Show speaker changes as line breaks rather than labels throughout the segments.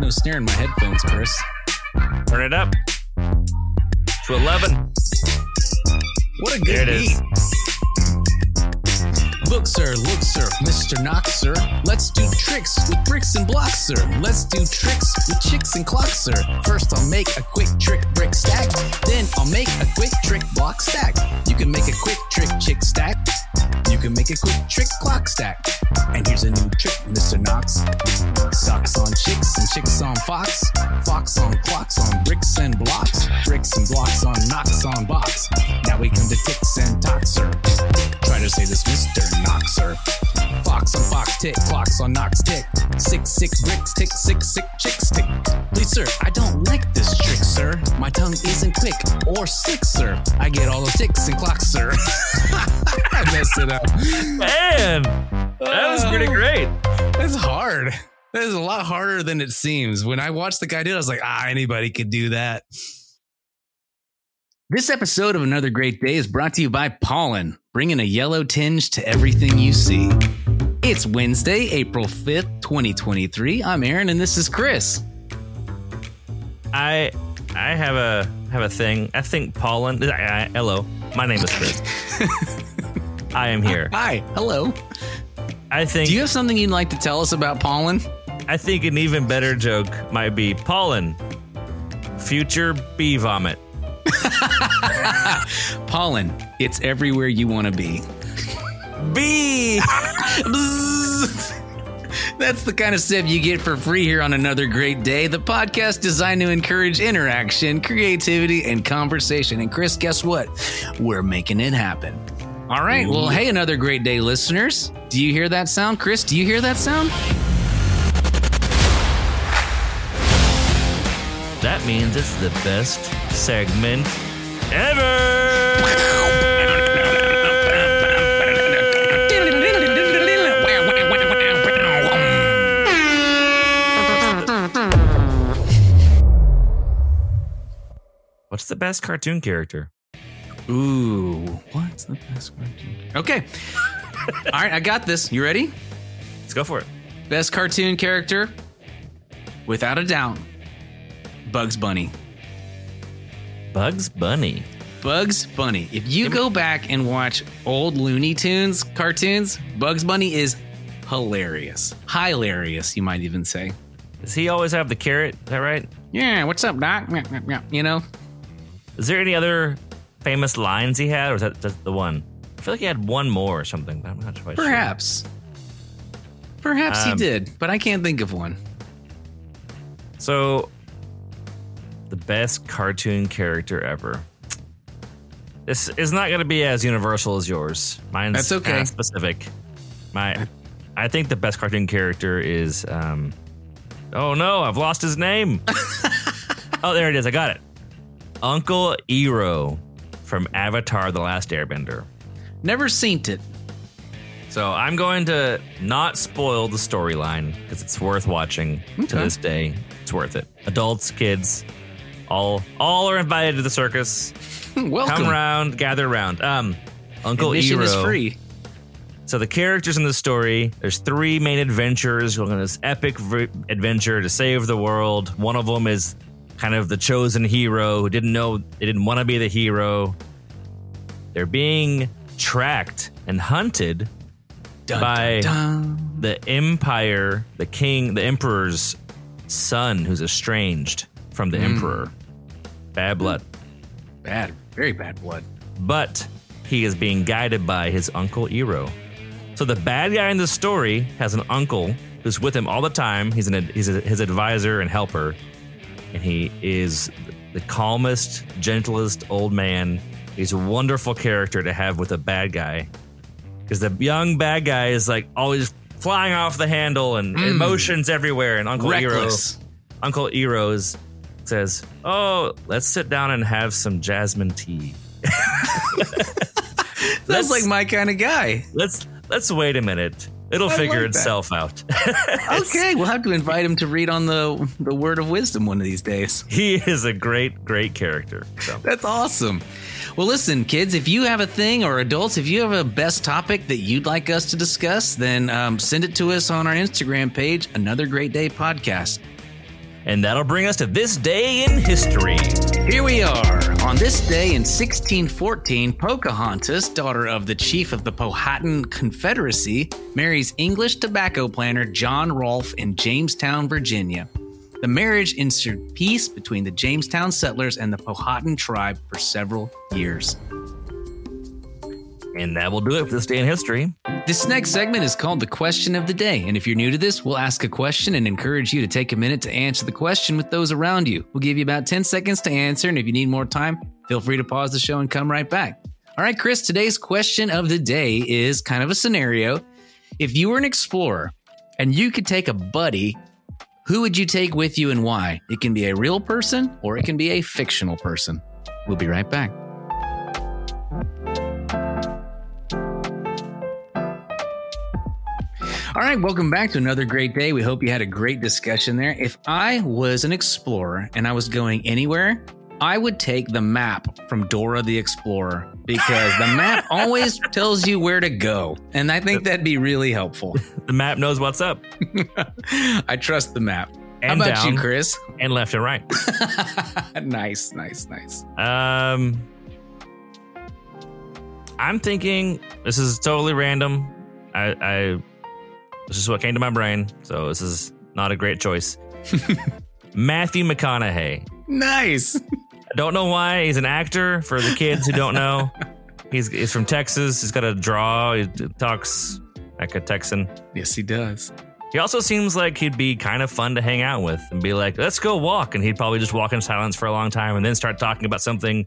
no snare in my headphones, Chris.
Turn it up to 11.
What a
There
good
it
beat.
is.
Look, sir, look, sir, Mr. Knox, sir. Let's do tricks with bricks and blocks, sir. Let's do tricks with chicks and clocks, sir. First, I'll make a quick trick brick stack. Then, I'll make a quick trick block stack. You can make a quick trick chick stack. You can make a quick trick clock stack. And here's a new trick, Mr. Knox. Socks on chicks and chicks on fox. Fox on clocks on bricks and blocks. Bricks and blocks on knocks on box. Now we come to ticks and sir. Try to say this, Mr. Knoxer. Fox on tick, clocks on knocks tick. Six, six bricks tick, six, six chicks tick. Please, sir, I don't like this trick, sir. My tongue isn't quick or slick, sir. I get all those ticks and clocks, sir. I messed it up.
Man, that was pretty great.
That's hard. That is a lot harder than it seems. When I watched the guy do it, I was like, ah, anybody could do that. This episode of Another Great Day is brought to you by Pollen, bringing a yellow tinge to everything you see. It's Wednesday, April 5th, 2023. I'm Aaron and this is Chris.
I I have a have a thing. I think pollen. I, I- hello, my name is Chris. I am here.
Hi, hello.
I think
Do you have something you'd like to tell us about pollen?
I think an even better joke might be pollen. Future bee vomit.
Pollen, it's everywhere you want to be.
Bee.
Bzzz. That's the kind of stuff you get for free here on Another Great Day, the podcast designed to encourage interaction, creativity, and conversation. And Chris, guess what? We're making it happen. All right. Well, hey, Another Great Day listeners. Do you hear that sound? Chris, do you hear that sound?
That means it's the best segment ever. What's the best cartoon character?
Ooh, what's the best cartoon? Okay. All right, I got this. You ready?
Let's go for it.
Best cartoon character, without a doubt, Bugs Bunny.
Bugs Bunny.
Bugs Bunny. If you go back and watch old Looney Tunes cartoons, Bugs Bunny is hilarious. Hilarious, you might even say.
Does he always have the carrot? Is that right?
Yeah, what's up, Doc? You know?
Is there any other famous lines he had, or is that just the one? I feel like he had one more or something, but I'm not quite sure.
Perhaps. Perhaps he
Um,
did, but I can't think of one.
So, the best cartoon character ever. This is not going to be as universal as yours. Mine's
That's okay.
specific. My, I think the best cartoon character is. Um, oh no, I've lost his name. oh, there it is. I got it. Uncle Iroh from Avatar: The Last Airbender.
Never seen it.
So I'm going to not spoil the storyline because it's worth watching to this day. It's worth it. Adults, kids, all all are invited to the circus.
Welcome.
Come around, gather around. Um, Uncle
Admission
Iroh.
is free.
So the characters in the story, there's three main adventures. Going on this epic v- adventure to save the world. One of them is kind of the chosen hero who didn't know they didn't want to be the hero. They're being tracked and hunted
Dun,
By-
dun, dun.
the empire, the king, the emperor's son, who's estranged from the hmm. emperor. Bad hmm. blood.
Bad, very bad blood.
But he is being guided by his uncle Iroh. So the bad guy in the story has an uncle who's with him all the time. He's an he's a, his advisor and helper, and he is the calmest, gentlest old man. He's a wonderful character to have with a bad guy, because the young bad guy is like always flying off the handle and hmm. emotions everywhere. And Uncle
Iroh,
Uncle Eros says, "Oh, let's sit down and have some jasmine tea." That's
like my kind of guy.
Let's let's wait a minute. It'll
I
figure
like that.
itself out.
Okay, we'll have to invite him to read on the the word of wisdom one of these days.
he is a great, great character. So
That's awesome. Well, listen, kids, if you have a thing, or adults, if you have a best topic that you'd like us to discuss, then um, send it to us on our Instagram page, Another Great Day Podcast.
And that'll bring us to this day in history.
Here we are. On this day in 1614, Pocahontas, daughter of the chief of the Powhatan Confederacy, marries English tobacco planter John Rolfe in Jamestown, Virginia. The marriage ensured peace between the Jamestown settlers and the Powhatan tribe for several years.
And that will do it for this day in history.
This next segment is called the question of the day. And if you're new to this, we'll ask a question and encourage you to take a minute to answer the question with those around you. We'll give you about 10 seconds to answer. And if you need more time, feel free to pause the show and come right back. All right, Chris, today's question of the day is kind of a scenario. If you were an explorer and you could take a buddy, who would you take with you and why? It can be a real person or it can be a fictional person. We'll be right back. All right, welcome back to another great day. We hope you had a great discussion there. If I was an explorer and I was going anywhere, I would take the map from Dora the Explorer because the map always tells you where to go. And I think that'd be really helpful.
The map knows what's up.
I trust the map.
And
How about
down.
you, Chris?
And left and right.
nice, nice, nice.
Um, I'm thinking this is totally random. I, I this is what came to my brain, so this is not a great choice. Matthew McConaughey.
Nice.
I don't know why he's an actor. For the kids who don't know, he's he's from Texas. He's got a draw. He talks like a Texan.
Yes, he does.
He also seems like he'd be kind of fun to hang out with and be like, let's go walk. And he'd probably just walk in silence for a long time and then start talking about something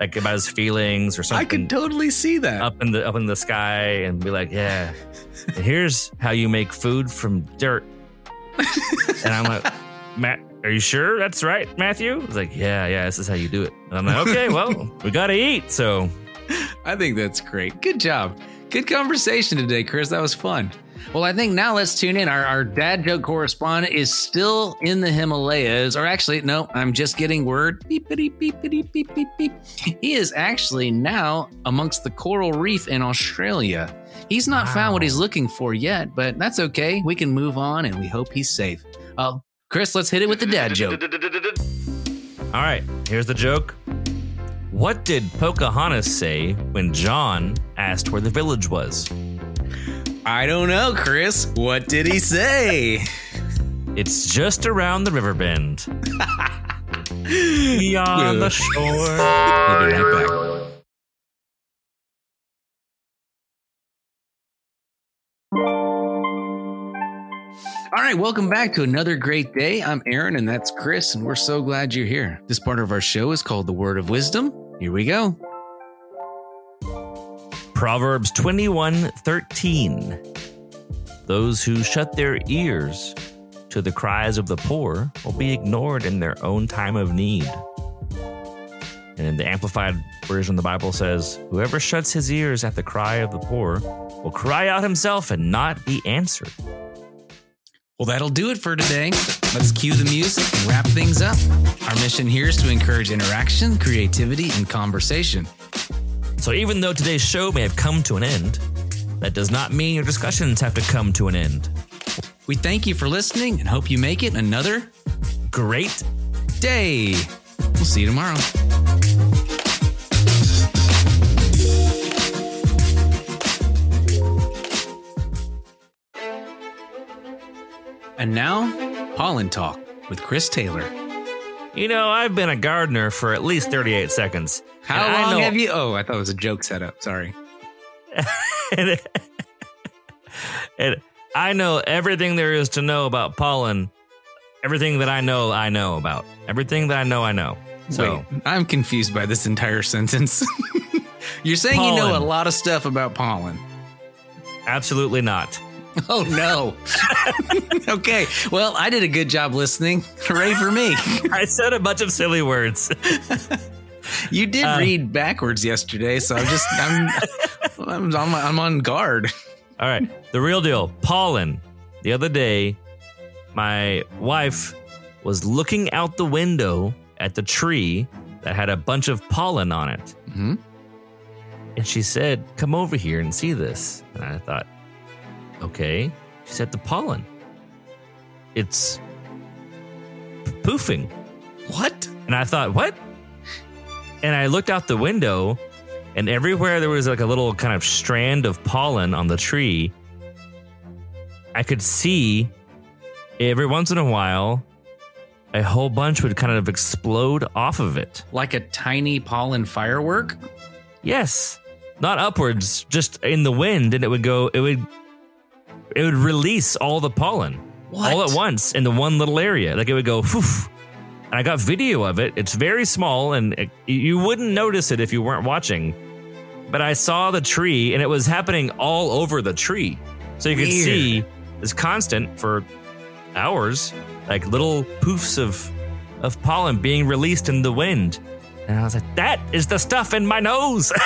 like about his feelings or something.
I could totally see that.
up in the up in the sky and be like, yeah, here's how you make food from dirt. and I'm like, Matt, are you sure that's right, Matthew? He's like, yeah, yeah, this is how you do it. And I'm like, okay, well, we got to eat. So
I think that's great. Good job. Good conversation today, Chris. That was fun. Well, I think now let's tune in. Our, our dad joke correspondent is still in the Himalayas, or actually, no, I'm just getting word. Beepity, beepity, beep, beep, beep. He is actually now amongst the coral reef in Australia. He's not found what he's looking for yet, but that's okay. We can move on and we hope he's safe. Uh, Chris, let's hit it with the dad joke.
All right, here's the joke. What did Pocahontas say when John asked where the village was?
I don't know, Chris. What did he say?
It's just around the river bend. Beyond the shore.
We'll be right back. All right, welcome back to another great day. I'm Aaron and that's Chris, and we're so glad you're here. This part of our show is called The Word of Wisdom. Here we go.
Proverbs 21 13. Those who shut their ears to the cries of the poor will be ignored in their own time of need. And in the Amplified version of the Bible says, Whoever shuts his ears at the cry of the poor will cry out himself and not be answered.
Well, that'll do it for today. Let's cue the music and wrap things up. Our mission here is to encourage interaction, creativity, and conversation.
So even though today's show may have come to an end, that does not mean your discussions have to come to an end.
We thank you for listening and hope you make it another
Great
day. We'll see you tomorrow. And now, Pollen Talk with Chris Taylor.
You know, I've been a gardener for at least 38 seconds.
How
I
long
know-
have you? Oh, I thought it was a joke setup. Sorry.
and, and I know everything there is to know about pollen. Everything that I know, I know about. Everything that I know, I know. So,
Wait, I'm confused by this entire sentence. You're saying you know a lot of stuff about pollen.
absolutely not.
Oh no. okay. Well, I did a good job listening. Hooray for me.
I said a bunch of silly words.
You did
Uh,
read backwards yesterday, so I'm just I'm I'm on my, I'm on guard.
All right. The real deal pollen. The other day, my wife was looking out the window at the tree that had a bunch of pollen on it.
Mhm.
And she said, Come over here and see this. And I thought, Okay. She said, The pollen. It's poofing.
What?
And I thought, what? And I looked out the window, and everywhere there was like a little kind of strand of pollen on the tree. I could see every once in a while a whole bunch would kind of explode off of it.
Like a tiny pollen firework?
Yes. Not upwards, just in the wind, and it would go, it would, it would release all the pollen
What?
all at once in the one little area. Like it would go, poof. And I got video of it. It's very small, and it, you wouldn't notice it if you weren't watching. But I saw the tree, and it was happening all over the tree. So you could see this constant for hours, like little poofs of of pollen being released in the wind. And I was like, that is the stuff in my nose.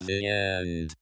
The end.